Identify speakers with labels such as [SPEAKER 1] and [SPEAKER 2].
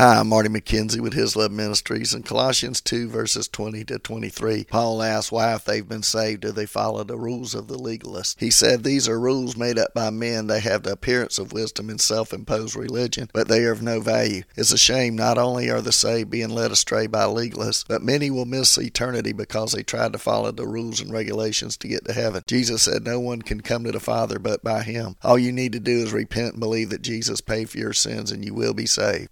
[SPEAKER 1] Hi, I'm Marty McKenzie with His Love Ministries. In Colossians 2, verses 20 to 23, Paul asks why, if they've been saved, do they follow the rules of the legalists? He said, These are rules made up by men. They have the appearance of wisdom and self imposed religion, but they are of no value. It's a shame not only are the saved being led astray by legalists, but many will miss eternity because they tried to follow the rules and regulations to get to heaven. Jesus said, No one can come to the Father but by Him. All you need to do is repent and believe that Jesus paid for your sins, and you will be saved.